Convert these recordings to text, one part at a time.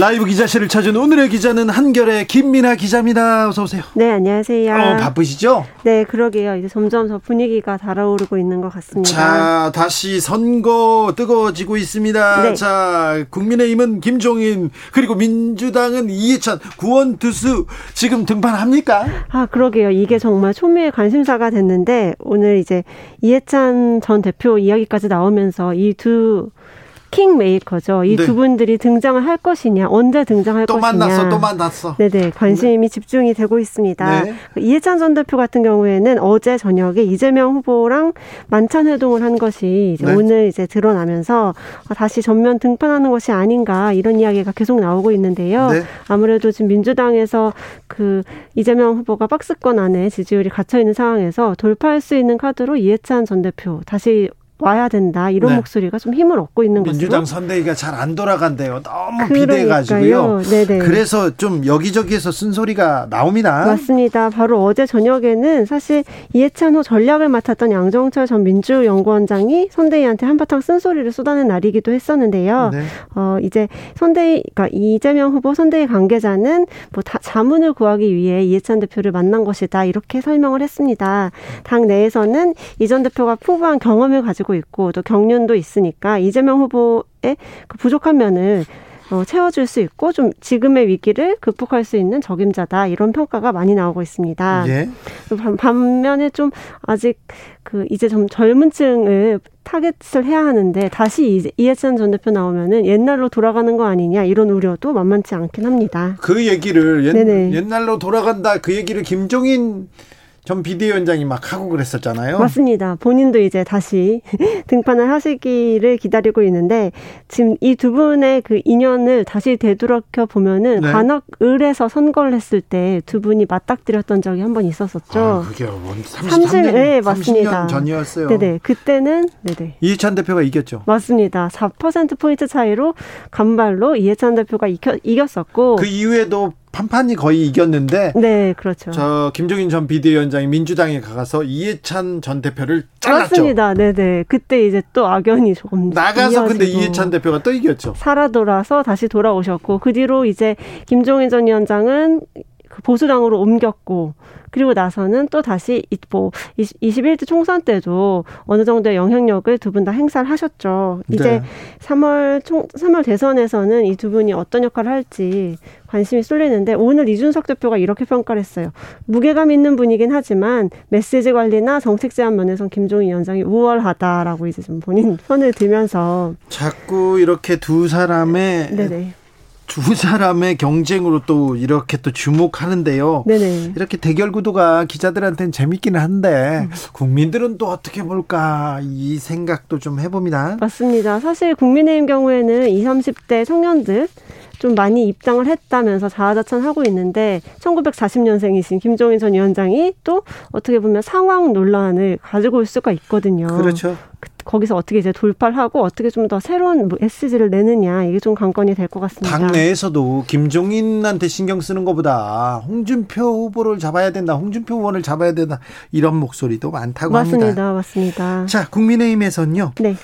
라이브 기자실을 찾은 오늘의 기자는 한결의 김민아 기자입니다. 어서 오세요. 네, 안녕하세요. 어, 바쁘시죠? 네, 그러게요. 이제 점점 더 분위기가 달아오르고 있는 것 같습니다. 자, 다시 선거 뜨거워지고 있습니다. 네. 자, 국민의힘은 김종인 그리고 민주당은 이해찬 구원 투수 지금 등판합니까? 아, 그러게요. 이게 정말 초미의 관심사가 됐는데 오늘 이제 이해찬 전 대표 이야기까지 나오면서 이두 킹 메이커죠. 이두 네. 분들이 등장을 할 것이냐, 언제 등장할 또 것이냐. 만났어, 또 만났어. 네네 관심이 집중이 되고 있습니다. 네. 이해찬 전 대표 같은 경우에는 어제 저녁에 이재명 후보랑 만찬 회동을 한 것이 이제 네. 오늘 이제 드러나면서 다시 전면 등판하는 것이 아닌가 이런 이야기가 계속 나오고 있는데요. 네. 아무래도 지금 민주당에서 그 이재명 후보가 박스권 안에 지지율이 갇혀 있는 상황에서 돌파할 수 있는 카드로 이해찬 전 대표 다시 와야 된다 이런 네. 목소리가 좀 힘을 얻고 있는 민주당 것으로 선대위가 잘 안 돌아간대요. 너무 그러니까요. 비대해가지고요. 네네. 그래서 좀 여기저기에서 쓴소리가 나옵니다. 맞습니다. 바로 어제 저녁에는 사실 이해찬 후 전략을 맡았던 양정철 전 민주연구원장이 선대위한테 한바탕 쓴소리를 쏟아낸 날이기도 했었는데요. 네. 어, 이제 선대위, 그러니까 이재명 후보 선대위 관계자는 뭐 다, 자문을 구하기 위해 이해찬 대표를 만난 것이다. 이렇게 설명을 했습니다. 당 내에서는 이 전 대표가 풍부한 경험을 가지고 있고 또 경륜도 있으니까 이재명 후보의 그 부족한 면을 어, 채워줄 수 있고 좀 지금의 위기를 극복할 수 있는 적임자다 이런 평가가 많이 나오고 있습니다. 예. 반- 반면에 좀 아직 그 이제 좀 젊은 층을 타겟을 해야 하는데 다시 이해찬 전 대표 나오면은 옛날로 돌아가는 거 아니냐 이런 우려도 만만치 않긴 합니다. 그 얘기를 옛. 옛날로 돌아간다 그 얘기를 김종인 전 비대위원장이 막 하고 그랬었잖아요. 맞습니다. 본인도 이제 다시 등판을 하시기를 기다리고 있는데 지금 이 두 분의 그 인연을 다시 되돌아켜 보면은 네. 관악을에서 선거를 했을 때 두 분이 맞닥뜨렸던 적이 한 번 있었었죠. 아, 그게 뭔30 33년, 네, 맞습니다. 30년 전이었어요. 네네. 그때는 네네. 이해찬 대표가 이겼죠. 맞습니다. 4% 포인트 차이로 간발로 이해찬 대표가 이겨, 이겼었고. 그 이후에도 판판이 거의 이겼는데 네, 그렇죠. 저 김종인 전 비대위원장이 민주당에 가서 이해찬 전 대표를 잘랐죠. 맞습니다. 네 네. 그때 이제 또 악연이 조금 나가서 근데 이어지고 이해찬 대표가 또 이겼죠. 살아 돌아서 다시 돌아오셨고 그 뒤로 이제 김종인 전 위원장은 그 보수당으로 옮겼고 그리고 나서는 또 다시 이- 뭐 21대 총선 때도 어느 정도의 영향력을 두 분 다 행사를 하셨죠. 이제 네. 3월 총 3월 대선에서는 이 두 분이 어떤 역할을 할지 관심이 쏠리는데 오늘 이준석 대표가 이렇게 평가를 했어요. 무게감 있는 분이긴 하지만 메시지 관리나 정책 제안 면에선 김종인 위원장이 우월하다라고 이제 좀 본인 편을 들면서 자꾸 이렇게 두 사람의 네네 두 사람의 경쟁으로 또 이렇게 또 주목하는데요. 네네 이렇게 대결 구도가 기자들한테는 재밌기는 한데 국민들은 또 어떻게 볼까 이 생각도 좀 해봅니다. 맞습니다. 사실 국민의힘 경우에는 20, 30대 청년들 좀 많이 입당을 했다면서 자화자찬하고 있는데 1940년생이신 김종인 전 위원장이 또 어떻게 보면 상황 논란을 가지고 올 수가 있거든요. 그렇죠. 그- 거기서 어떻게 이제 돌파를 하고 어떻게 좀 더 새로운 뭐 메시지를 내느냐 이게 좀 관건이 될 것 같습니다. 당 내에서도 김종인한테 신경 쓰는 것보다 홍준표 후보를 잡아야 된다, 홍준표 의원을 잡아야 된다 이런 목소리도 많다고 합니다. 맞습니다. 맞습니다. 자, 국민의힘에서는요. 네.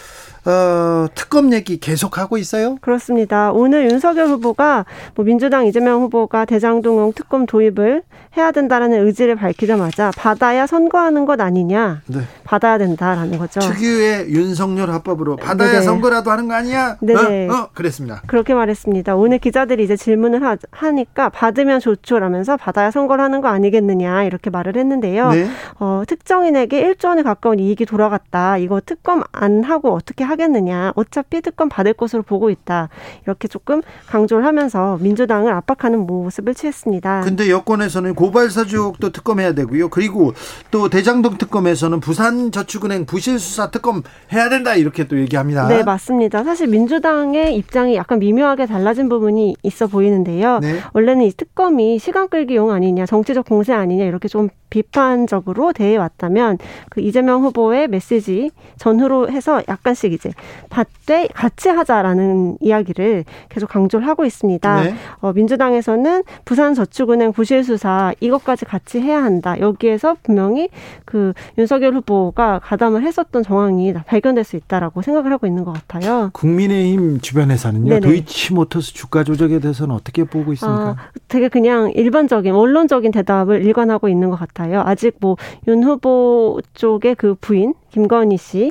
어, 특검 얘기 계속 하고 있어요? 그렇습니다. 오늘 윤석열 후보가 뭐 민주당 이재명 후보가 대장동용 특검 도입을 해야 된다라는 의지를 밝히자마자 받아야 선거하는 것 아니냐. 네. 받아야 된다라는 거죠. 특유의 윤석열 합법으로 받아야 네네. 선거라도 하는 거 아니야? 네. 어? 어? 그랬습니다. 그렇게 말했습니다. 오늘 기자들이 이제 질문을 하, 하니까 받으면 좋죠라면서 받아야 선거를 하는 거 아니겠느냐 이렇게 말을 했는데요. 네. 어, 특정인에게 1조 원에 가까운 이익이 돌아갔다. 이거 특검 안 하고 어떻게 하겠느냐. 어차피 특검 받을 것으로 보고 있다. 이렇게 조금 강조를 하면서 민주당을 압박하는 모습을 취했습니다. 근데 여권에서는 고발 사주도 특검해야 되고요. 그리고 또 대장동 특검에서는 부산 저축은행 부실 수사 특검 해야 된다 이렇게 또 얘기합니다. 네, 맞습니다. 사실 민주당의 입장이 약간 미묘하게 달라진 부분이 있어 보이는데요. 네. 원래는 이 특검이 시간 끌기용 아니냐, 정치적 공세 아니냐 이렇게 좀 비판적으로 대해 왔다면 그 이재명 후보의 메시지 전후로 해서 약간씩 이제 받되 같이 하자라는 이야기를 계속 강조를 하고 있습니다. 네. 어, 민주당에서는 부산저축은행 부실 수사 이것까지 같이 해야 한다. 여기에서 분명히 그 윤석열 후보가 가담을 했었던 정황이 발견될 수 있다라고 생각을 하고 있는 것 같아요. 국민의힘 주변에서는요. 네네. 도이치모터스 주가 조작에 대해서는 어떻게 보고 있습니까? 아, 되게 그냥 일반적인 원론적인 대답을 일관하고 있는 것 같아요. 아직 뭐 윤 후보 쪽의 그 부인 김건희 씨에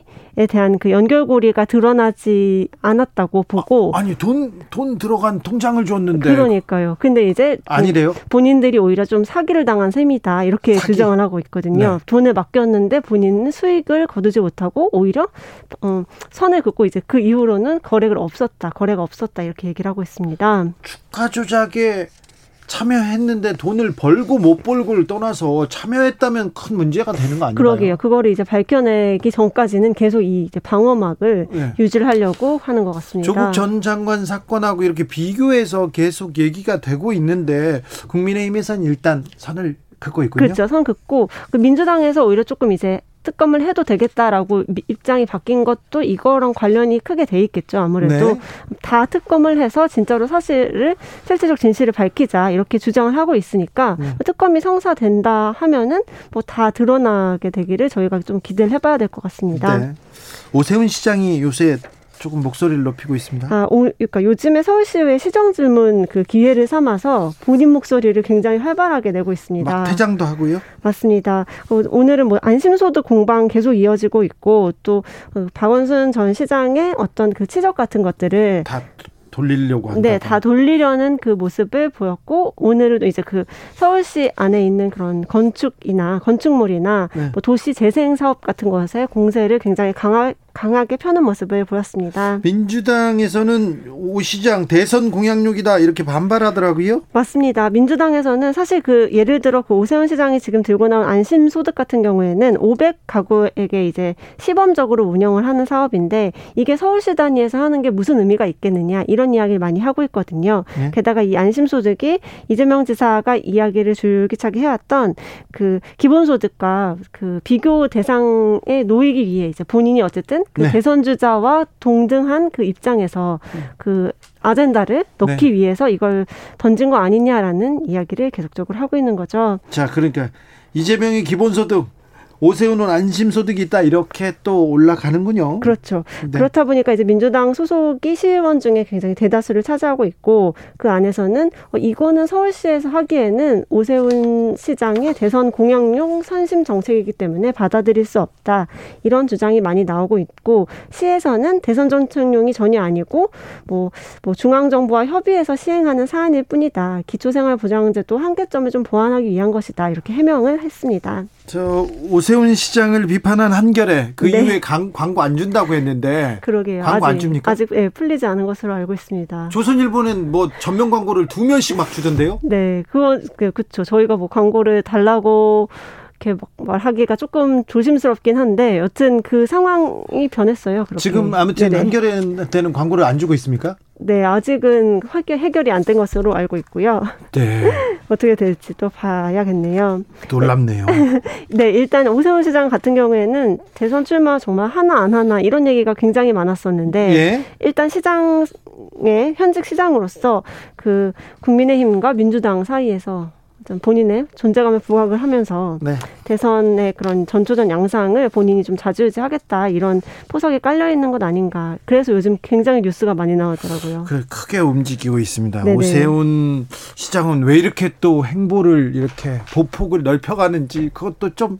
대한 그 연결고리가 드러나지 않았다고 보고 아, 니 돈 돈 들어간 통장을 줬는데 그러니까요. 근데 이제 아니래요. 본인들이 오히려 좀 사기를 당한 셈이다 이렇게 사기. 주장을 하고 있거든요. 네. 돈을 맡겼는데 본인은 수익을 거두지 못하고 오히려 어, 선을 긋고 이제 그 이후로는 거래가 없었다, 거래가 없었다 이렇게 얘기를 하고 있습니다. 주가 조작에 참여했는데 돈을 벌고 못 벌고를 떠나서 참여했다면 큰 문제가 되는 거 아닌가요? 그러게요. 그거를 이제 밝혀내기 전까지는 계속 이 방어막을 네. 유지를 하려고 하는 것 같습니다. 조국 전 장관 사건하고 이렇게 비교해서 계속 얘기가 되고 있는데 국민의힘에서는 일단 선을 긋고 있군요. 그렇죠. 선 긋고 그 민주당에서 오히려 조금 이제 특검을 해도 되겠다라고 입장이 바뀐 것도 이거랑 관련이 크게 돼 있겠죠. 아무래도 네. 다 특검을 해서 진짜로 사실을 실체적 진실을 밝히자 이렇게 주장을 하고 있으니까 네. 특검이 성사된다 하면은 뭐 다 드러나게 되기를 저희가 좀 기대를 해봐야 될 것 같습니다. 네. 오세훈 시장이 요새 조금 목소리를 높이고 있습니다. 아, 오, 그러니까 요즘에 서울시의 시정 질문 그 기회를 삼아서 본인 목소리를 굉장히 활발하게 내고 있습니다. 퇴장도 하고요. 맞습니다. 어, 오늘은 뭐 안심소득 공방 계속 이어지고 있고 또 어, 박원순 전 시장의 어떤 그 치적 같은 것들을 다 돌리려고 한다. 네, 다 돌리려는 그 모습을 보였고 오늘은 이제 그 서울시 안에 있는 그런 건축이나 건축물이나 네. 뭐 도시 재생 사업 같은 것에 공세를 굉장히 강하, 강하게 펴는 모습을 보였습니다. 민주당에서는 오 시장 대선 공약용이다 이렇게 반발하더라고요. 맞습니다. 민주당에서는 사실 그 예를 들어 그 오세훈 시장이 지금 들고 나온 안심 소득 같은 경우에는 500 가구에게 이제 시범적으로 운영을 하는 사업인데 이게 서울시 단위에서 하는 게 무슨 의미가 있겠느냐 이런 이야기를 많이 하고 있거든요. 네? 게다가 이 안심 소득이 이재명 지사가 이야기를 줄기차게 해왔던 그 기본소득과 그 비교 대상에 놓이기 위해 이제 본인이 어쨌든 그 네. 대선 주자와 동등한 그 입장에서 네. 그 아젠다를 넣기 네. 위해서 이걸 던진 거 아니냐라는 이야기를 계속적으로 하고 있는 거죠. 자, 그러니까 이재명의 기본소득 오세훈은 안심소득이 있다 이렇게 또 올라가는군요. 그렇죠. 네. 그렇다 보니까 이제 민주당 소속이 시의원 중에 굉장히 대다수를 차지하고 있고 그 안에서는 어, 이거는 서울시에서 하기에는 오세훈 시장의 대선 공약용 선심 정책이기 때문에 받아들일 수 없다 이런 주장이 많이 나오고 있고 시에서는 대선 정책용이 전혀 아니고 뭐, 뭐 중앙 정부와 협의해서 시행하는 사안일 뿐이다. 기초생활보장제도 한계점을 좀 보완하기 위한 것이다 이렇게 해명을 했습니다. 저 오세 훈 시장을 비판한 한결에 그 네. 이후에 강, 광고 안 준다고 했는데 그러게요. 광고 아직, 안 줍니까? 아직 예, 풀리지 않은 것으로 알고 있습니다. 조선일보는 뭐 전면 광고를 두 면씩 막 주던데요? 네, 그거 그, 그렇죠. 저희가 뭐 광고를 달라고 이렇게 말하기가 조금 조심스럽긴 한데 여튼 그 상황이 변했어요. 그렇게. 지금 아무튼 네네. 한결에는 광고를 안 주고 있습니까? 네, 아직은 해결이 안 된 것으로 알고 있고요. 네. 어떻게 될지 또 봐야겠네요. 놀랍네요. 네, 일단 오세훈 시장 같은 경우에는 대선 출마 정말 하나 안 하나 이런 얘기가 굉장히 많았었는데 예? 일단 시장의 현직 시장으로서 그 국민의힘과 민주당 사이에서 본인의 존재감을 부각을 하면서 네. 대선의 그런 전초전 양상을 본인이 좀 좌지우지하겠다 이런 포석이 깔려 있는 것 아닌가. 그래서 요즘 굉장히 뉴스가 많이 나오더라고요. 그 크게 움직이고 있습니다. 네네. 오세훈 시장은 왜 이렇게 또 행보를 이렇게 보폭을 넓혀가는지 그것도 좀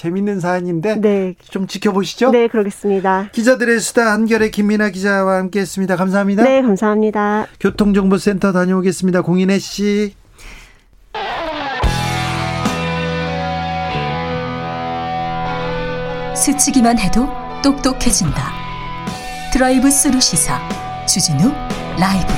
재밌는 사안인데 네. 좀 지켜보시죠. 네, 그러겠습니다. 기자들의 수다 한결의 김민아 기자와 함께했습니다. 감사합니다. 네, 감사합니다. 교통정보센터 다녀오겠습니다. 공인혜 씨. 스치기만 해도 똑똑해진다. 드라이브 스루 시사 주진우 라이브.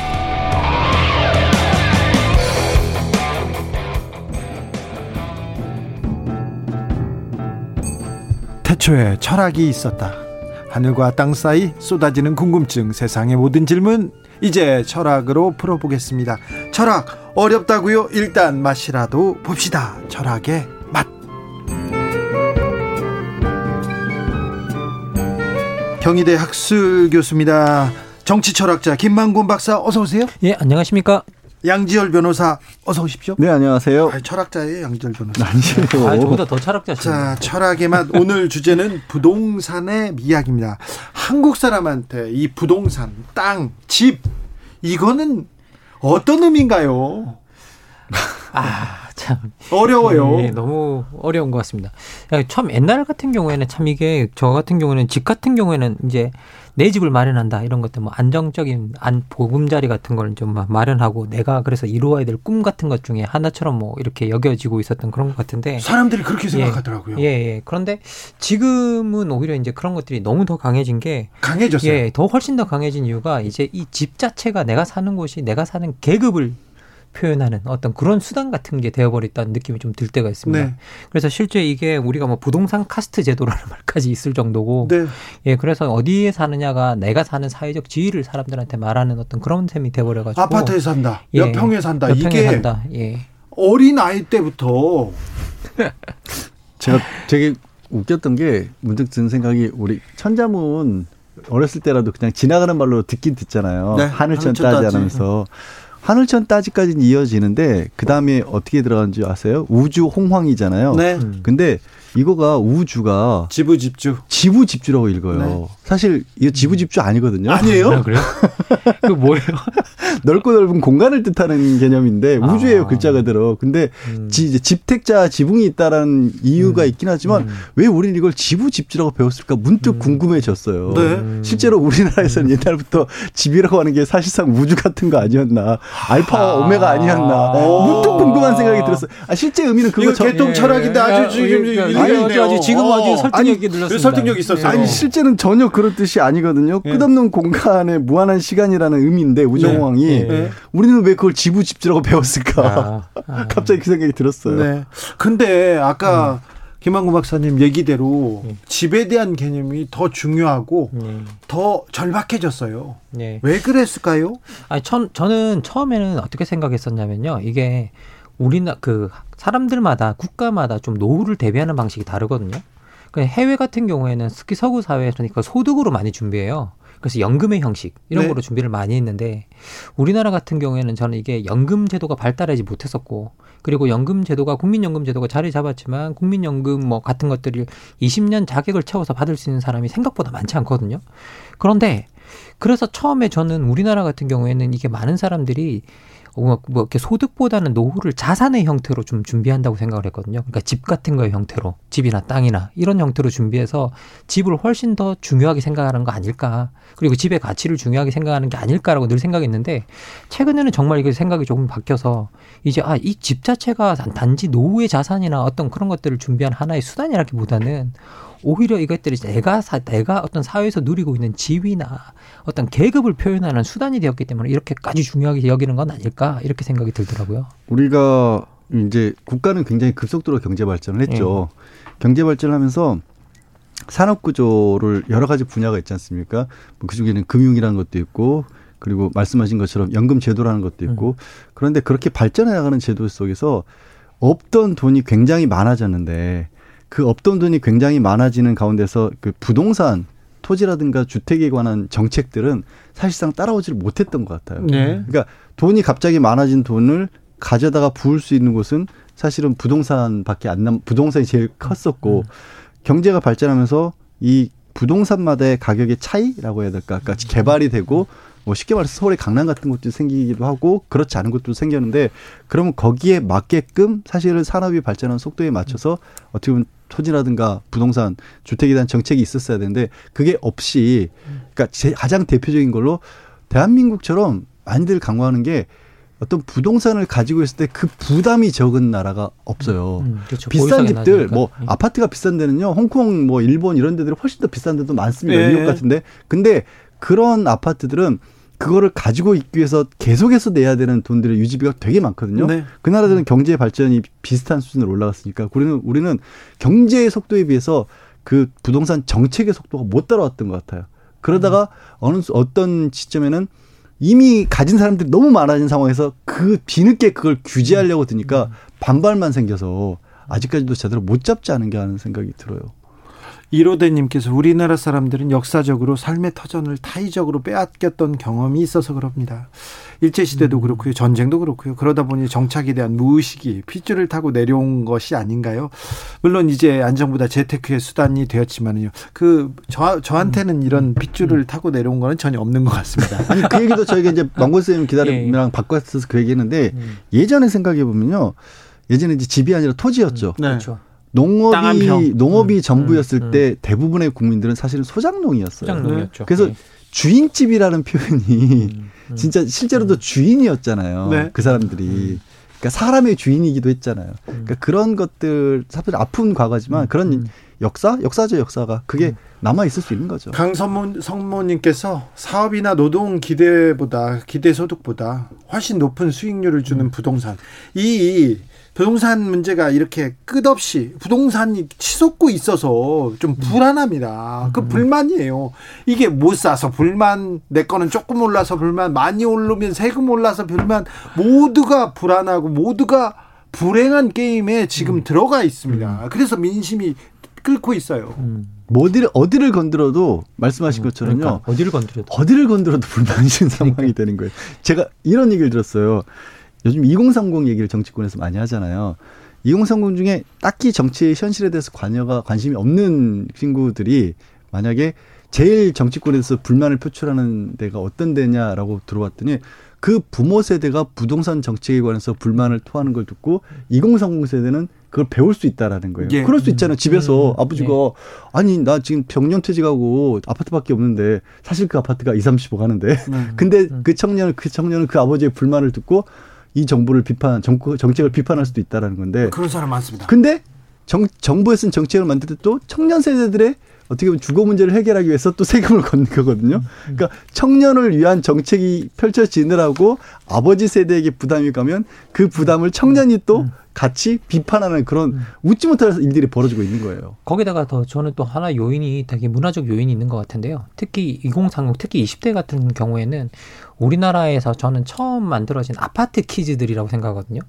태초에 철학이 있었다. 하늘과 땅 사이 쏟아지는 궁금증, 세상의 모든 질문, 이제 철학으로 풀어보겠습니다. 철학, 어렵다고요? 일단 맛이라도 봅시다. 철학의 맛. 경희대 학술 교수입니다. 정치 철학자 김만군 박사 어서 오세요. 예, 안녕하십니까? 양지열 변호사 어서 오십시오. 네, 안녕하세요. 아, 철학자예요, 양지열 변호사. 아니에요. 아, 저보다 더 철학자시죠. 자, 철학의 맛 오늘 주제는 부동산의 이야기입니다. 한국 사람한테 이 부동산, 땅, 집 이거는 어떤 의미인가요? 아, 참. 어려워요. 네, 너무 어려운 것 같습니다. 처음 옛날 같은 경우에는 참 이게 저 같은 경우에는 집 같은 경우에는 이제 내 집을 마련한다 이런 것들 뭐 안정적인 안 보금자리 같은 걸 좀 마련하고 내가 그래서 이루어야 될 꿈 같은 것 중에 하나처럼 뭐 이렇게 여겨지고 있었던 그런 것 같은데 사람들이 그렇게 생각하더라고요. 예, 예. 예. 그런데 지금은 오히려 이제 그런 것들이 너무 더 강해진 게 강해졌어요. 예, 더 훨씬 더 강해진 이유가 이제 이 집 자체가 내가 사는 곳이 내가 사는 계급을 표현하는 어떤 그런 수단 같은 게 되어버렸다는 느낌이 좀 들 때가 있습니다. 네. 그래서 실제 이게 우리가 뭐 부동산 카스트 제도라는 말까지 있을 정도고, 네. 예, 그래서 어디에 사느냐가 내가 사는 사회적 지위를 사람들한테 말하는 어떤 그런 셈이 돼버려가지고 아파트에 산다, 예, 몇 평에 산다, 몇 이게 산다, 예. 어린 아이 때부터 제가 되게 웃겼던 게 문득 든 생각이 우리 천자문 어렸을 때라도 그냥 지나가는 말로 듣긴 듣잖아요. 네, 하늘천 따지 않으면서. 하늘천 따지까지는 이어지는데 그 다음에 어떻게 들어가는지 아세요? 우주 홍황이잖아요. 네. 근데 이거가 우주가 지부 집주 지부 집주라고 읽어요. 네. 사실 이거 지부집주 아니거든요. 아니에요? 아, 그래요? 그 뭐예요? 넓고 넓은 공간을 뜻하는 개념인데 아. 우주예요 글자가 들어. 근데 음. 지, 집택자 지붕이 있다라는 이유가 음. 있긴 하지만 음. 왜 우리는 이걸 지부집주라고 배웠을까 문득 음. 궁금해졌어요. 네. 실제로 우리나라에서는 음. 옛날부터 집이라고 하는 게 사실상 우주 같은 거 아니었나? 알파와 아. 오메가 아니었나? 문득 궁금한 생각이 들었어요. 아, 실제 의미는 그거죠. 개통 철학인데 아주 지금 아니, 아주 지금 아주 설득력이 늘렸습니다. 설득력 있었어요. 아니 실제는 전혀 그런 뜻이 아니거든요. 예. 끝없는 공간에 무한한 시간이라는 의미인데 우정왕이 네. 네. 우리는 왜 그걸 지부집주라고 배웠을까? 아, 아. 갑자기 그 생각이 들었어요. 네. 근데 아까 음. 김한구 박사님 얘기대로 네. 집에 대한 개념이 더 중요하고 네. 더 절박해졌어요. 네. 왜 그랬을까요? 아니, 전, 저는 처음에는 어떻게 생각했었냐면요. 이게 우리나 그 사람들마다 국가마다 좀 노후를 대비하는 방식이 다르거든요. 그 해외 같은 경우에는 특히 서구 사회에서니까 소득으로 많이 준비해요. 그래서 연금의 형식 이런 네. 거로 준비를 많이 했는데 우리나라 같은 경우에는 저는 이게 연금 제도가 발달하지 못했었고 그리고 연금 제도가 국민연금 제도가 자리 잡았지만 국민연금 뭐 같은 것들을 20년 자격을 채워서 받을 수 있는 사람이 생각보다 많지 않거든요. 그런데 그래서 처음에 저는 우리나라 같은 경우에는 이게 많은 사람들이 뭐, 뭐 이렇게 소득보다는 노후를 자산의 형태로 좀 준비한다고 생각을 했거든요. 그러니까 집 같은 거의 형태로 집이나 땅이나 이런 형태로 준비해서 집을 훨씬 더 중요하게 생각하는 거 아닐까. 그리고 집의 가치를 중요하게 생각하는 게 아닐까라고 늘 생각했는데 최근에는 정말 이게 생각이 조금 바뀌어서 이제 아 이 집 자체가 단지 노후의 자산이나 어떤 그런 것들을 준비한 하나의 수단이라기보다는 오히려 이것들이 내가 사, 내가 어떤 사회에서 누리고 있는 지위나 어떤 계급을 표현하는 수단이 되었기 때문에 이렇게까지 중요하게 여기는 건 아닐까 이렇게 생각이 들더라고요. 우리가 이제 국가는 굉장히 급속도로 경제 발전을 했죠. 네. 경제 발전을 하면서 산업 구조를 여러 가지 분야가 있지 않습니까? 뭐 그중에는 금융이라는 것도 있고 그리고 말씀하신 것처럼 연금 제도라는 것도 있고 음. 그런데 그렇게 발전해 나가는 제도 속에서 없던 돈이 굉장히 많아졌는데 그 없던 돈이 굉장히 많아지는 가운데서 그 부동산 토지라든가 주택에 관한 정책들은 사실상 따라오지를 못했던 것 같아요. 네. 그러니까 돈이 갑자기 많아진 돈을 가져다가 부을 수 있는 곳은 사실은 부동산밖에 안 남, 부동산이 제일 컸었고 음. 경제가 발전하면서 이 부동산마다의 가격의 차이라고 해야 될까? 그러니까 개발이 되고 뭐 쉽게 말해서 서울의 강남 같은 것도 생기기도 하고 그렇지 않은 것도 생겼는데 그러면 거기에 맞게끔 사실은 산업이 발전하는 속도에 맞춰서 어떻게 보면 토지라든가 부동산 주택에 대한 정책이 있었어야 되는데 그게 없이 그러니까 제 가장 대표적인 걸로 대한민국처럼 많이들 강조하는 게 어떤 부동산을 가지고 있을 때 그 부담이 적은 나라가 없어요. 음, 그렇죠. 비싼 집들. 뭐 네. 아파트가 비싼 데는요. 홍콩 뭐 일본 이런 데들이 훨씬 더 비싼 데도 많습니다. 네. 미국 같은데. 근데 그런 아파트들은 그거를 가지고 있기 위해서 계속해서 내야 되는 돈들의 유지비가 되게 많거든요. 네. 그 나라들은 경제 발전이 비슷한 수준으로 올라갔으니까 우리는 우리는 경제의 속도에 비해서 그 부동산 정책의 속도가 못 따라왔던 것 같아요. 그러다가 음. 어느 어떤 시점에는 이미 가진 사람들이 너무 많아진 상황에서 그 뒤늦게 그걸 규제하려고 드니까 음. 반발만 생겨서 아직까지도 제대로 못 잡지 않은 게 하는 생각이 들어요. 이로대님께서 우리나라 사람들은 역사적으로 삶의 터전을 타의적으로 빼앗겼던 경험이 있어서 그럽니다. 일제시대도 음. 그렇고요. 전쟁도 그렇고요. 그러다 보니 정착에 대한 무의식이 핏줄을 타고 내려온 것이 아닌가요? 물론 이제 안정보다 재테크의 수단이 되었지만요. 그, 저, 저한테는 음. 이런 핏줄을 음. 타고 내려온 거는 전혀 없는 것 같습니다. 아니, 그 얘기도 저희가 이제 망고쌤 기다림이랑 예. 바꿨어서 그 얘기 했는데 음. 예전에 생각해 보면요. 예전에 이제 집이 아니라 토지였죠. 네. 그렇죠. 농업이 농업이 음, 전부였을 음, 때 음. 대부분의 국민들은 사실은 소작농이었어요. 소작농이었죠. 그래서 네. 주인집이라는 표현이 음, 음. 진짜 실제로도 음. 주인이었잖아요. 네. 그 사람들이. 그러니까 사람의 주인이기도 했잖아요. 그러니까 그런 것들 사실 아픈 과거지만 그런 역사, 역사죠 역사가 그게 남아 있을 수 있는 거죠. 강성모 성모님께서 사업이나 노동 기대보다 기대 소득보다 훨씬 높은 수익률을 주는 부동산 이 부동산 문제가 이렇게 끝없이 부동산이 치솟고 있어서 좀 불안합니다. 그 음. 불만이에요. 이게 못 사서 불만, 내 거는 조금 올라서 불만, 많이 오르면 세금 올라서 불만, 모두가 불안하고 모두가 불행한 게임에 지금 음. 들어가 있습니다. 음. 그래서 민심이 끓고 있어요. 음. 뭐 어디를 어디를 건드려도 말씀하신 음, 것처럼요. 그러니까 어디를 건드려도 어디를 건드려도 불만이신 상황이 그러니까. 되는 거예요. 제가 이런 얘기를 들었어요. 요즘 2030 얘기를 정치권에서 많이 하잖아요. 2030 중에 딱히 정치 현실에 대해서 관여가 관심이 없는 친구들이 만약에 제일 정치권에서 불만을 표출하는 데가 어떤 데냐라고 들어봤더니 그 부모 세대가 부동산 정책에 관해서 불만을 토하는 걸 듣고 2030 세대는 그걸 배울 수 있다라는 거예요. 예. 그럴 수 있잖아요. 집에서 음. 아버지가 예. 아니 나 지금 병년 퇴직하고 아파트밖에 없는데 사실 그 아파트가 2, 30억 하는데 음. 근데 음. 그 청년 그 청년은 그 아버지의 불만을 듣고 이 정부를 비판, 정부, 정책을 비판할 수도 있다라는 건데. 그런 사람 많습니다. 근데 정, 정부에 쓴 정책을 만들 때 또 청년 세대들의 어떻게 보면 주거 문제를 해결하기 위해서 또 세금을 걷는 거거든요. 그러니까 청년을 위한 정책이 펼쳐지느라고 아버지 세대에게 부담이 가면 그 부담을 청년이 또 같이 비판하는 그런 웃지 못할 일들이 벌어지고 있는 거예요. 거기다가 더 저는 또 하나 요인이 되게 문화적 요인이 있는 것 같은데요. 특히 2030, 특히 20대 같은 경우에는 우리나라에서 저는 처음 만들어진 아파트 키즈들이라고 생각하거든요.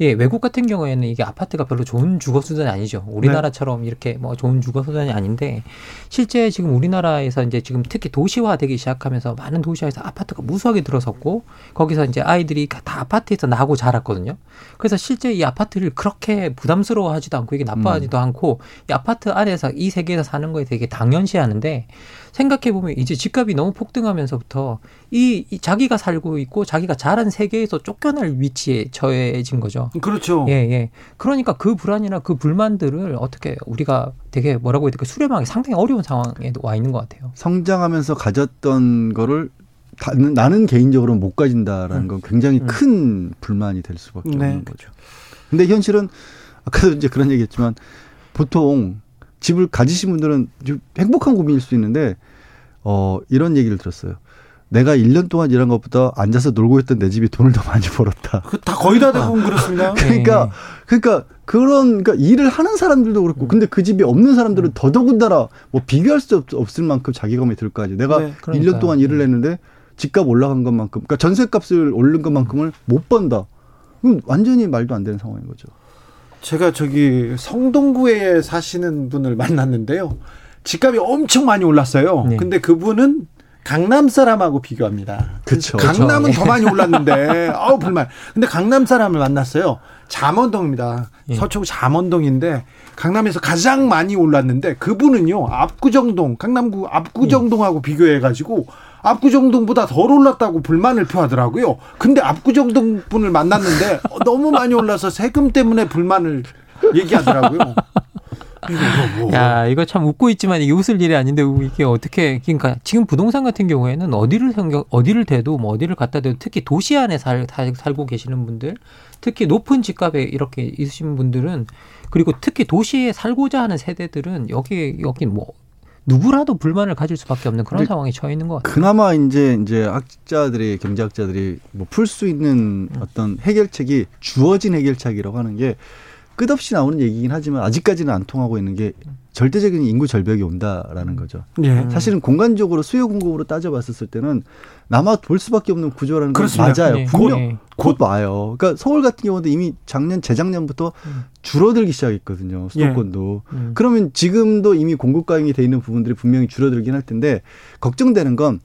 예, 외국 같은 경우에는 이게 아파트가 별로 좋은 주거 수단이 아니죠. 우리나라처럼 네. 이렇게 뭐 좋은 주거 수단이 아닌데 실제 지금 우리나라에서 이제 지금 특히 도시화되기 시작하면서 많은 도시화에서 아파트가 무수하게 들어섰고 거기서 이제 아이들이 다 아파트에서 나고 자랐거든요. 그래서 실제 이 아파트를 그렇게 부담스러워하지도 않고 이게 나빠하지도 음. 않고 이 아파트 안에서 이 세계에서 사는 거에 되게 당연시하는데 생각해 보면 이제 집값이 너무 폭등하면서부터 이, 이, 자기가 살고 있고 자기가 자란 세계에서 쫓겨날 위치에 처해진 거죠. 그렇죠. 예, 예. 그러니까 그 불안이나 그 불만들을 어떻게 우리가 되게 뭐라고 해야 될까 수렴하기 상당히 어려운 상황에 와 있는 것 같아요. 성장하면서 가졌던 거를 다, 나는 개인적으로 못 가진다라는 음. 건 굉장히 음. 큰 불만이 될 수밖에 네. 없는 거죠. 근데 현실은 아까도 이제 그런 얘기했지만 보통 집을 가지신 분들은 행복한 고민일 수 있는데 어 이런 얘기를 들었어요. 내가 1년 동안 일한 것보다 앉아서 놀고 있던 내 집이 돈을 더 많이 벌었다. 그다 거의 다 대부분 그렇습니다. 그러니까 네. 그러니까 그런 그러니까 일을 하는 사람들도 그렇고 근데 그 집이 없는 사람들은 음. 더더군다나 뭐 비교할 수 없, 을 만큼 자기감이 들 거 아니에요. 내가 네, 1년 동안 일을 네. 했는데 집값 올라간 것만큼 그러니까 전세값을 오른 것만큼을 못 번다. 그럼 완전히 말도 안 되는 상황인 거죠. 제가 저기 성동구에 사시는 분을 만났는데요. 집값이 엄청 많이 올랐어요. 네. 근데 그분은 강남 사람하고 비교합니다. 그쵸. 강남은 그쵸. 더 많이 올랐는데 아우 불만. 근데 강남 사람을 만났어요. 잠원동입니다. 예. 서초구 잠원동인데 강남에서 가장 많이 올랐는데 그분은요 압구정동 강남구 압구정동하고 비교해 가지고 압구정동보다 덜 올랐다고 불만을 표하더라고요. 근데 압구정동 분을 만났는데 어, 너무 많이 올라서 세금 때문에 불만을 얘기하더라고요. 이거 뭐. 야, 이거 참 웃고 있지만 이게 웃을 일이 아닌데 이게 어떻게 그러니까 지금 부동산 같은 경우에는 어디를 생각 어디를 대도 뭐 어디를 갖다 대도 특히 도시 안에 살, 살 살고 계시는 분들, 특히 높은 집값에 이렇게 있으신 분들은 그리고 특히 도시에 살고자 하는 세대들은 여기 여기 뭐 누구라도 불만을 가질 수밖에 없는 그런 상황에 처해 있는 것 같아요. 그나마 이제 이제 학자들이 경제학자들이 뭐 풀 수 있는 어떤 해결책이 주어진 해결책이라고 하는 게 끝없이 나오는 얘기긴 하지만 아직까지는 안 통하고 있는 게 절대적인 인구 절벽이 온다라는 거죠. 예. 사실은 공간적으로 수요 공급으로 따져봤었을 때는 남아 볼 수밖에 없는 구조라는 건 그렇습니다. 맞아요. 네. 분명 네. 곧 와요. 그러니까 서울 같은 경우도 이미 작년 재작년부터 줄어들기 시작했거든요. 수도권도. 음. 그러면 지금도 이미 공급 가용이 돼 있는 부분들이 분명히 줄어들긴 할 텐데 걱정되는 건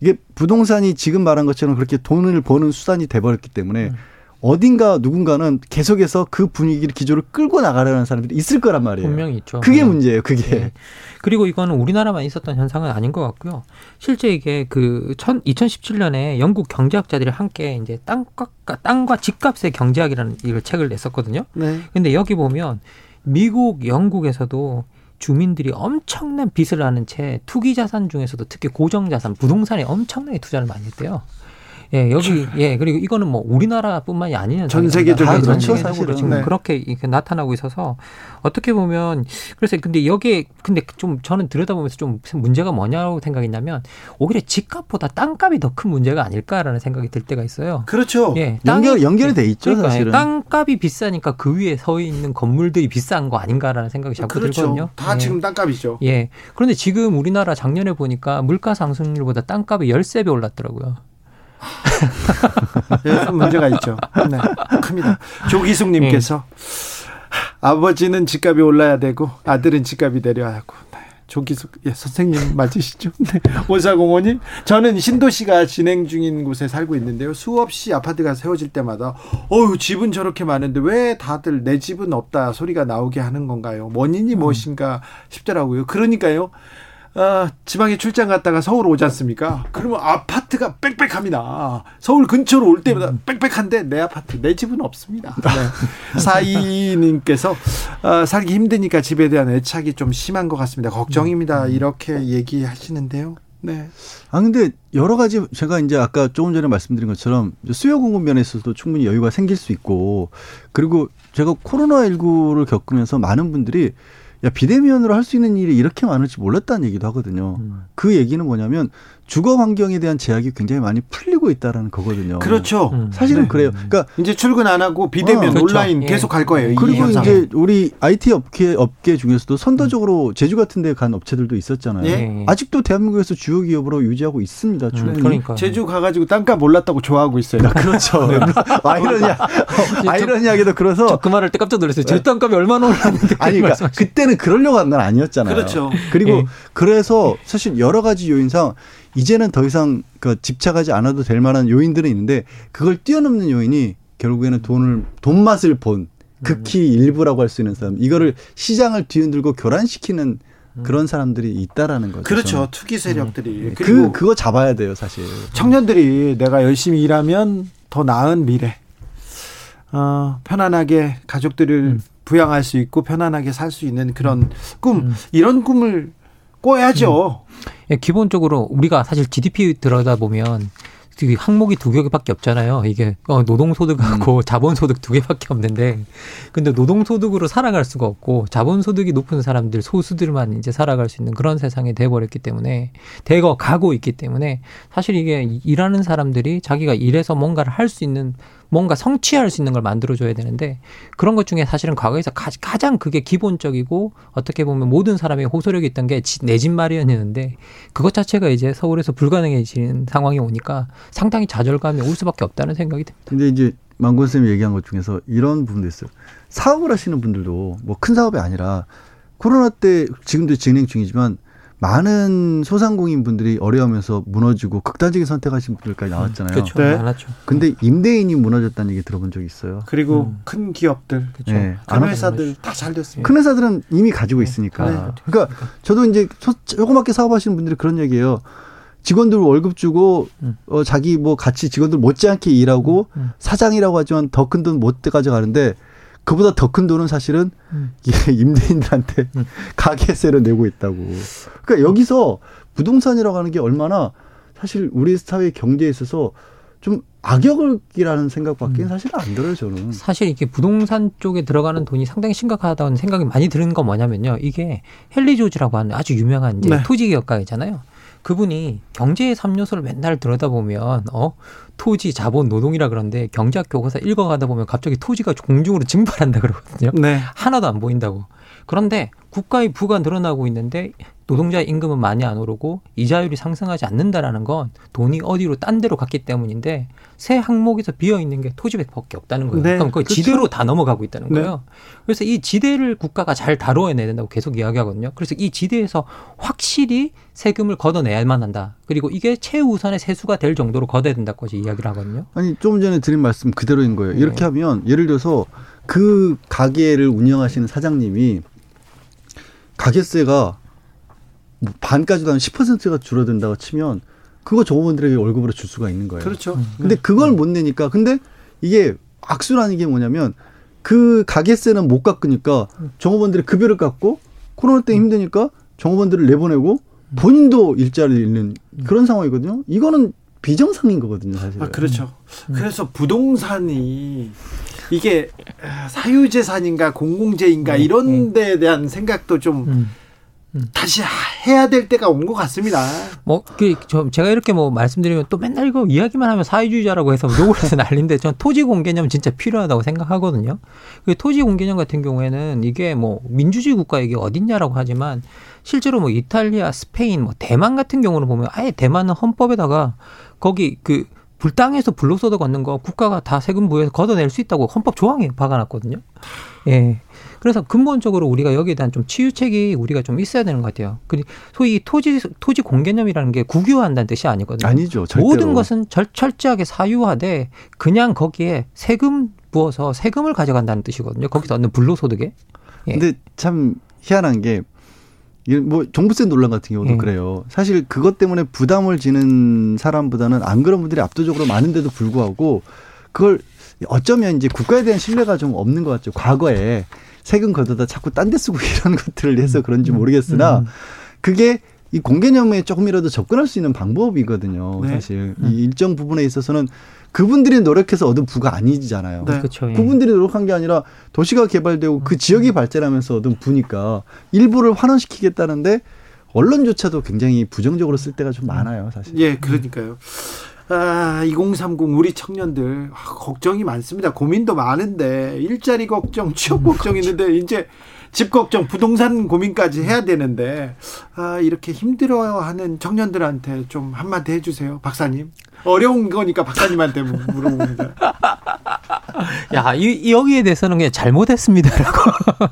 이게 부동산이 지금 말한 것처럼 그렇게 돈을 버는 수단이 돼 버렸기 때문에 어딘가 누군가는 계속해서 그 분위기를 기조를 끌고 나가려는 사람들이 있을 거란 말이에요. 분명히 있죠. 그게 음. 문제예요. 그게. 네. 그리고 이거는 우리나라만 있었던 현상은 아닌 것 같고요. 실제 이게 그 2017년에 영국 경제학자들이 함께 이제 땅과 땅과 집값의 경제학이라는 이걸 책을 냈었거든요. 네. 근데 여기 보면 미국, 영국에서도 주민들이 엄청난 빚을 하는 채 투기 자산 중에서도 특히 고정 자산, 부동산에 엄청나게 투자를 많이 했대요. 예, 여기 예 그리고 이거는 뭐 우리나라뿐만이 아니는 전. 세계적으로 다 그렇죠, 사실은. 지금 네. 그렇게 이렇게 나타나고 있어서 어떻게 보면 그래서 근데 여기에 근데 좀 저는 들여다보면서 좀 문제가 뭐냐고 생각했냐면 오히려 집값보다 땅값이 더 큰 문제가 아닐까라는 생각이 들 때가 있어요. 그렇죠. 예, 연결 땅이- 연결이 돼 있죠, 그러니까 사실은. 땅값이 비싸니까 그 위에 서 있는 건물들이 비싼 거 아닌가라는 생각이 자꾸 그렇죠. 들거든요. 다 예. 지금 땅값이죠. 예. 그런데 지금 우리나라 작년에 보니까 물가 상승률보다 땅값이 13배 올랐더라고요. 예, 문제가 있죠. 네, 큽니다. 조기숙님께서 아버지는 집값이 올라야 되고 아들은 집값이 내려야 하고. 네, 조기숙 예, 선생님 맞으시죠? 네. 5405님 저는 신도시가 진행 중인 곳에 살고 있는데요. 수없이 아파트가 세워질 때마다 어휴 집은 저렇게 많은데 왜 다들 내 집은 없다 소리가 나오게 하는 건가요? 원인이 무엇인가 싶더라고요. 그러니까요. 아, 지방에 출장 갔다가 서울 오지 않습니까? 그러면 아파트가 빽빽합니다. 서울 근처로 올 때마다 빽빽한데 내 아파트, 내 집은 없습니다. 네. 사이님께서 아, 살기 힘드니까 집에 대한 애착이 좀 심한 것 같습니다. 걱정입니다. 이렇게 얘기하시는데요. 네. 아 근데 여러 가지 제가 이제 아까 조금 전에 말씀드린 것처럼 수요 공급 면에서도 충분히 여유가 생길 수 있고 그리고 제가 코로나 19를 겪으면서 많은 분들이 야 비대면으로 할 수 있는 일이 이렇게 많을 줄 몰랐다는 얘기도 하거든요. 음. 그 얘기는 뭐냐면 주거 환경에 대한 제약이 굉장히 많이 풀리고 있다는 거거든요. 그렇죠. 음. 사실은 네. 그래요. 그러니까 이제 출근 안 하고 비대면 어, 그렇죠. 온라인 예. 계속 갈 거예요. 이 그리고. 이제 우리 IT 업계 업계 중에서도 선도적으로 제주 같은 데 간 업체들도 있었잖아요. 예. 아직도 대한민국에서 주요 기업으로 유지하고 있습니다. 음, 충분히. 그러니까 제주 가 가지고 땅값 올랐다고 좋아하고 있어요. 그렇죠. 아이러니아, 아이러니하게도 그래서 저 그 말할 때 깜짝 놀랐어요. 제 땅값이 얼마나 올랐는데 아니, 그러니까 그때는 그러려고 한 건 아니었잖아요. 그렇죠. 그리고 예. 그래서 사실 여러 가지 요인상 이제는 더 이상 그 집착하지 않아도 될 만한 요인들은 있는데 그걸 뛰어넘는 요인이 결국에는 돈을 돈 맛을 본 극히 일부라고 할 수 있는 사람 이거를 시장을 뒤흔들고 교란시키는 그런 사람들이 있다라는 거죠. 그렇죠. 투기 세력들이. 그 그리고 그거 잡아야 돼요, 사실. 청년들이 내가 열심히 일하면 더 나은 미래, 어, 편안하게 가족들을 음. 부양할 수 있고 편안하게 살 수 있는 그런 꿈, 음. 이런 꿈을 꿔야죠. 예, 기본적으로 우리가 사실 GDP 들여다 보면 그 항목이 두 개밖에 없잖아요. 이게 어, 노동소득하고 자본소득 두 개밖에 없는데, 근데 노동소득으로 살아갈 수가 없고 자본소득이 높은 사람들 소수들만 이제 살아갈 수 있는 그런 세상이 돼버렸기 때문에 대거 가고 있기 때문에 사실 이게 일하는 사람들이 자기가 일해서 뭔가를 할 수 있는 뭔가 성취할 수 있는 걸 만들어줘야 되는데 그런 것 중에 사실은 과거에서 가, 가장 그게 기본적이고 어떻게 보면 모든 사람의 호소력이 있던 게 내 집 마련이었는데 그것 자체가 이제 서울에서 불가능해지는 상황이 오니까 상당히 좌절감이 올 수밖에 없다는 생각이 듭니다. 근데 이제 망건 쌤이 얘기한 것 중에서 이런 부분도 있어요. 사업을 하시는 분들도 뭐 큰 사업이 아니라 코로나 때 지금도 진행 중이지만 많은 소상공인 분들이 어려우면서 무너지고 극단적인 선택하신 분들까지 나왔잖아요. 그렇죠. 네. 많았죠. 근데 임대인이 무너졌다는 얘기 들어본 적이 있어요. 그리고 음. 큰 기업들, 그렇죠. 네. 큰안 회사들 다잘 됐습니다. 큰 회사들은 이미 가지고 있으니까. 네. 그러니까 저도 이제 소- 조그맣게 사업하시는 분들이 그런 얘기예요. 직원들 월급 주고 음. 어, 자기 뭐 같이 직원들 못지않게 일하고 음. 사장이라고 하지만 더 큰 돈 못 가져가는데 그보다 더 큰 돈은 사실은 음. 임대인들한테 음. 가게세를 내고 있다고. 그러니까 여기서 부동산이라고 하는 게 얼마나 사실 우리 사회 경제에 있어서 좀 악역이라는 생각밖에 음. 사실 안 들어요 저는. 사실 이게 부동산 쪽에 들어가는 돈이 상당히 심각하다는 생각이 많이 드는 건 뭐냐면요. 이게 헨리 조지라고 하는 아주 유명한 이제 네. 토지 기업가이잖아요. 그분이 경제의 3요소를 맨날 들여다보면 어 토지, 자본, 노동이라 그러는데 경제학 교과서 읽어가다 보면 갑자기 토지가 공중으로 증발한다 그러거든요. 네. 하나도 안 보인다고. 그런데 국가의 부가 늘어나고 있는데 노동자 임금은 많이 안 오르고 이자율이 상승하지 않는다라는 건 돈이 어디로 딴 데로 갔기 때문인데 새 항목에서 비어 있는 게 토지백밖에 없다는 거예요. 네, 그럼 그 그렇죠. 지대로 다 넘어가고 있다는 네. 거예요. 그래서 이 지대를 국가가 잘 다뤄내야 된다고 계속 이야기하거든요. 그래서 이 지대에서 확실히 세금을 걷어내야만 한다. 그리고 이게 최우선의 세수가 될 정도로 걷어야 된다고까지 이야기를 하거든요. 아니 좀 전에 드린 말씀 그대로인 거예요. 네. 이렇게 하면 예를 들어서 그 가게를 운영하시는 사장님이 가게세가 뭐 반까지도 한 10%가 줄어든다고 치면 그거 종업원들에게 월급으로 줄 수가 있는 거예요. 그렇죠. 근데 그걸 못 내니까 근데 이게 악순환인 게 뭐냐면 그 가게세는 못 깎으니까 종업원들이 급여를 깎고 코로나 때 힘드니까 종업원들을 내보내고 본인도 일자리를 잃는 그런 상황이거든요. 이거는 비정상인 거거든요, 사실. 아, 그렇죠. 그래서 부동산이 이게 아, 사유재산인가 공공재인가 네, 이런 데에 대한 생각도 좀 음. 다시 해야 될 때가 온 것 같습니다. 뭐, 그, 저, 제가 이렇게 뭐 말씀드리면 또 맨날 이거 이야기만 하면 사회주의자라고 해서 욕을 해서 난리인데 전 토지 공개념 진짜 필요하다고 생각하거든요. 그 토지 공개념 같은 경우에는 이게 뭐 민주주의 국가 이게 어딨냐라고 하지만 실제로 뭐 이탈리아, 스페인, 뭐 대만 같은 경우는 보면 아예 대만은 헌법에다가 거기 그 불당에서 불로소득 얻는 거 국가가 다 세금 부여해서 걷어낼 수 있다고 헌법 조항에 박아놨거든요. 예. 그래서 근본적으로 우리가 여기에 대한 좀 치유책이 우리가 좀 있어야 되는 것 같아요. 그 소위 이 토지 토지 공개념이라는 게 국유화한다는 뜻이 아니거든요. 아니죠. 절대로. 모든 것은 절, 철저하게 사유화돼 그냥 거기에 세금 부어서 세금을 가져간다는 뜻이거든요. 거기서 얻는 불로소득에. 예. 근데 참 희한한 게, 뭐 종부세 논란 같은 경우도 예. 그래요. 사실 그것 때문에 부담을 지는 사람보다는 안 그런 분들이 압도적으로 많은데도 불구하고 그걸 어쩌면 이제 국가에 대한 신뢰가 좀 없는 것 같죠. 과거에 세금 걷어다 자꾸 딴 데 쓰고 이런 것들을 해서 그런지 모르겠으나 음. 그게 이 공개념에 조금이라도 접근할 수 있는 방법이거든요. 네. 사실 이 일정 부분에 있어서는 그분들이 노력해서 얻은 부가 아니잖아요. 네. 그렇죠. 예. 그분들이 노력한 게 아니라 도시가 개발되고 그 지역이 발전하면서 얻은 부니까 일부를 환원시키겠다는데 언론조차도 굉장히 부정적으로 쓸 때가 좀 많아요, 사실. 예, 그러니까요. 아, 2030 우리 청년들 아, 걱정이 많습니다. 고민도 많은데 일자리 걱정, 취업 걱정 있는데 이제 집 걱정, 부동산 고민까지 해야 되는데 아, 이렇게 힘들어하는 청년들한테 좀 한마디 해주세요, 박사님. 어려운 거니까 박사님한테 물어봅니다. 야, 이, 이 여기에 대해서는 그냥 잘못했습니다라고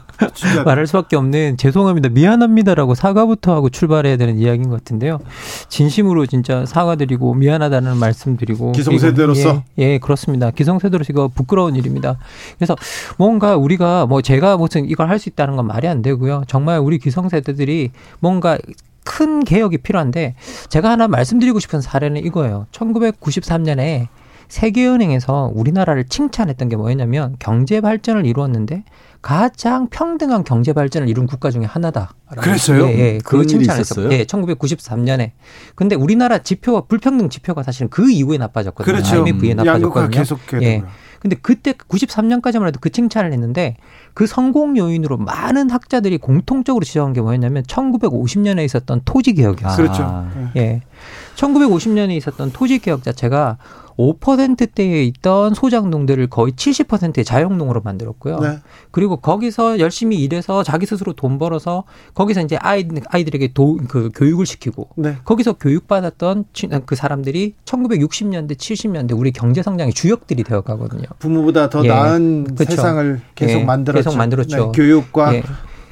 말할 수밖에 없는 죄송합니다, 미안합니다라고 사과부터 하고 출발해야 되는 이야기인 것 같은데요. 진심으로 진짜 사과드리고 미안하다는 말씀드리고 기성세대로서? 예, 예, 그렇습니다. 기성세대로서 이거 부끄러운 일입니다. 그래서 뭔가 우리가 뭐 제가 무슨 이걸 할 수 있다 는 건 말이 안 되고요. 정말 우리 기성세대들이 뭔가 큰 개혁이 필요한데 제가 하나 말씀드리고 싶은 사례는 이거예요. 1993년에 세계은행에서 우리나라를 칭찬했던 게 뭐였냐면 경제 발전을 이루었는데 가장 평등한 경제 발전을 이룬 국가 중에 하나다. 그랬어요? 예, 예. 칭찬했어요. 있었어요? 예, 1993년에. 근데 우리나라 지표가 불평등 지표가 사실은 그 이후에 나빠졌거든요. 그렇죠. IMF에 나빠졌거든요. 계속 예. 근데 그때 93년까지만 해도 그 칭찬을 했는데 그 성공 요인으로 많은 학자들이 공통적으로 지적한 게 뭐였냐면 1950년에 있었던 토지 개혁이었어요. 그렇죠. 아. 예. 예. 1950년에 있었던 토지 개혁 자체가 5%대에 있던 소작 농들을 거의 70%의 자영농으로 만들었고요. 네. 그리고 거기서 열심히 일해서 자기 스스로 돈 벌어서 거기서 이제 아이, 아이들에게 도, 그 교육을 시키고 네. 거기서 교육받았던 치- 그 사람들이 1960년대, 70년대 우리 경제 성장의 주역들이 되어 가거든요. 부모보다 더 예. 나은 그쵸. 세상을 계속 예, 만들었죠. 계속 만들었죠. 네, 교육과 예.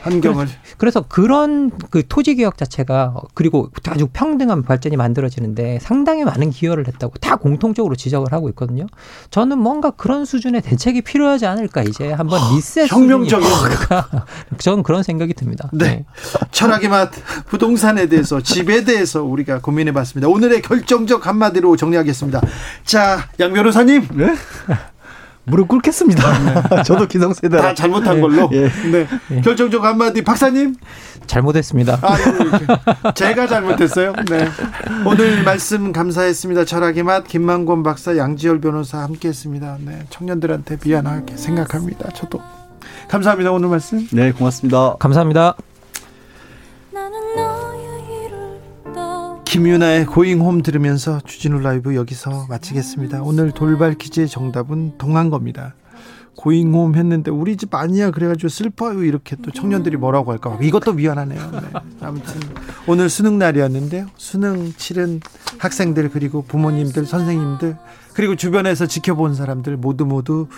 환경을 그래서 그런 그 토지 개혁 자체가 그리고 아주 평등한 발전이 만들어지는데 상당히 많은 기여를 했다고 다 공통적으로 지적을 하고 있거든요. 저는 뭔가 그런 수준의 대책이 필요하지 않을까 이제 한번 리셋 혁명적인 저는 그런 생각이 듭니다. 네. 철학의 맛 부동산에 대해서 집에 대해서 우리가 고민해 봤습니다. 오늘의 결정적 한마디로 정리하겠습니다. 자, 양 변호사님. 네? 무릎 꿇겠습니다. 저도 기성세대. 다 잘못한 걸로. 예. 네. 결정적 한마디 박사님. 잘못했습니다. 아, 네, 제가 잘못했어요. 네. 오늘 말씀 감사했습니다. 철학의 맛 김만권 박사 양지열 변호사 함께했습니다. 네. 청년들한테 미안하게 생각합니다. 저도 감사합니다. 오늘 말씀. 네, 고맙습니다. 감사합니다. 김윤아의 고잉홈 들으면서 주진우 라이브 여기서 마치겠습니다. 오늘 돌발 퀴즈의 정답은 동한 겁니다. 고잉홈 했는데 우리 집 아니야 그래가지고 슬퍼요 이렇게 또 청년들이 뭐라고 할까 이것도 미안하네요. 네. 아무튼 오늘 수능 날이었는데요. 수능 치른 학생들 그리고 부모님들 선생님들 그리고 주변에서 지켜본 사람들 모두 모두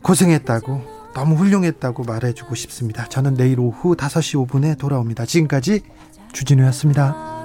고생했다고 너무 훌륭했다고 말해주고 싶습니다. 저는 내일 오후 5시 5분에 돌아옵니다. 지금까지 주진우였습니다.